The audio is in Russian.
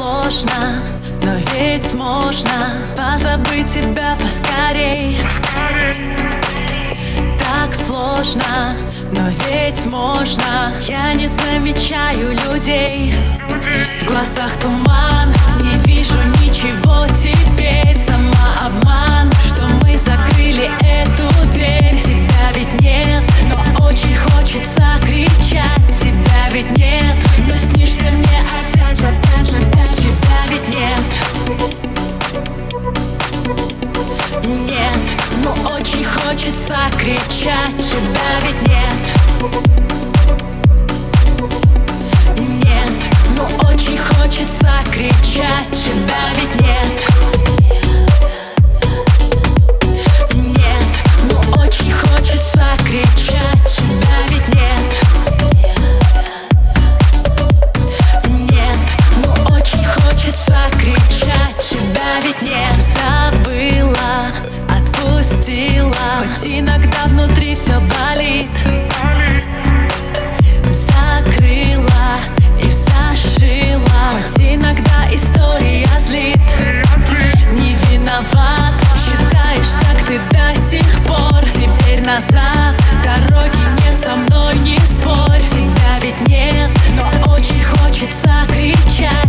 сложно, но ведь можно Позабыть тебя поскорей. Так сложно, но ведь можно. Я не замечаю людей. В глазах туман, не вижу ничего теперь. Самообман, что мы закрыли хочется кричать, тебя ведь нет. все болит. Закрыла и зашила. Хоть иногда история злит. Не виноват, считаешь так ты до сих пор. Теперь назад, дороги нет, со мной не спорь. Тебя ведь нет, но очень хочется кричать.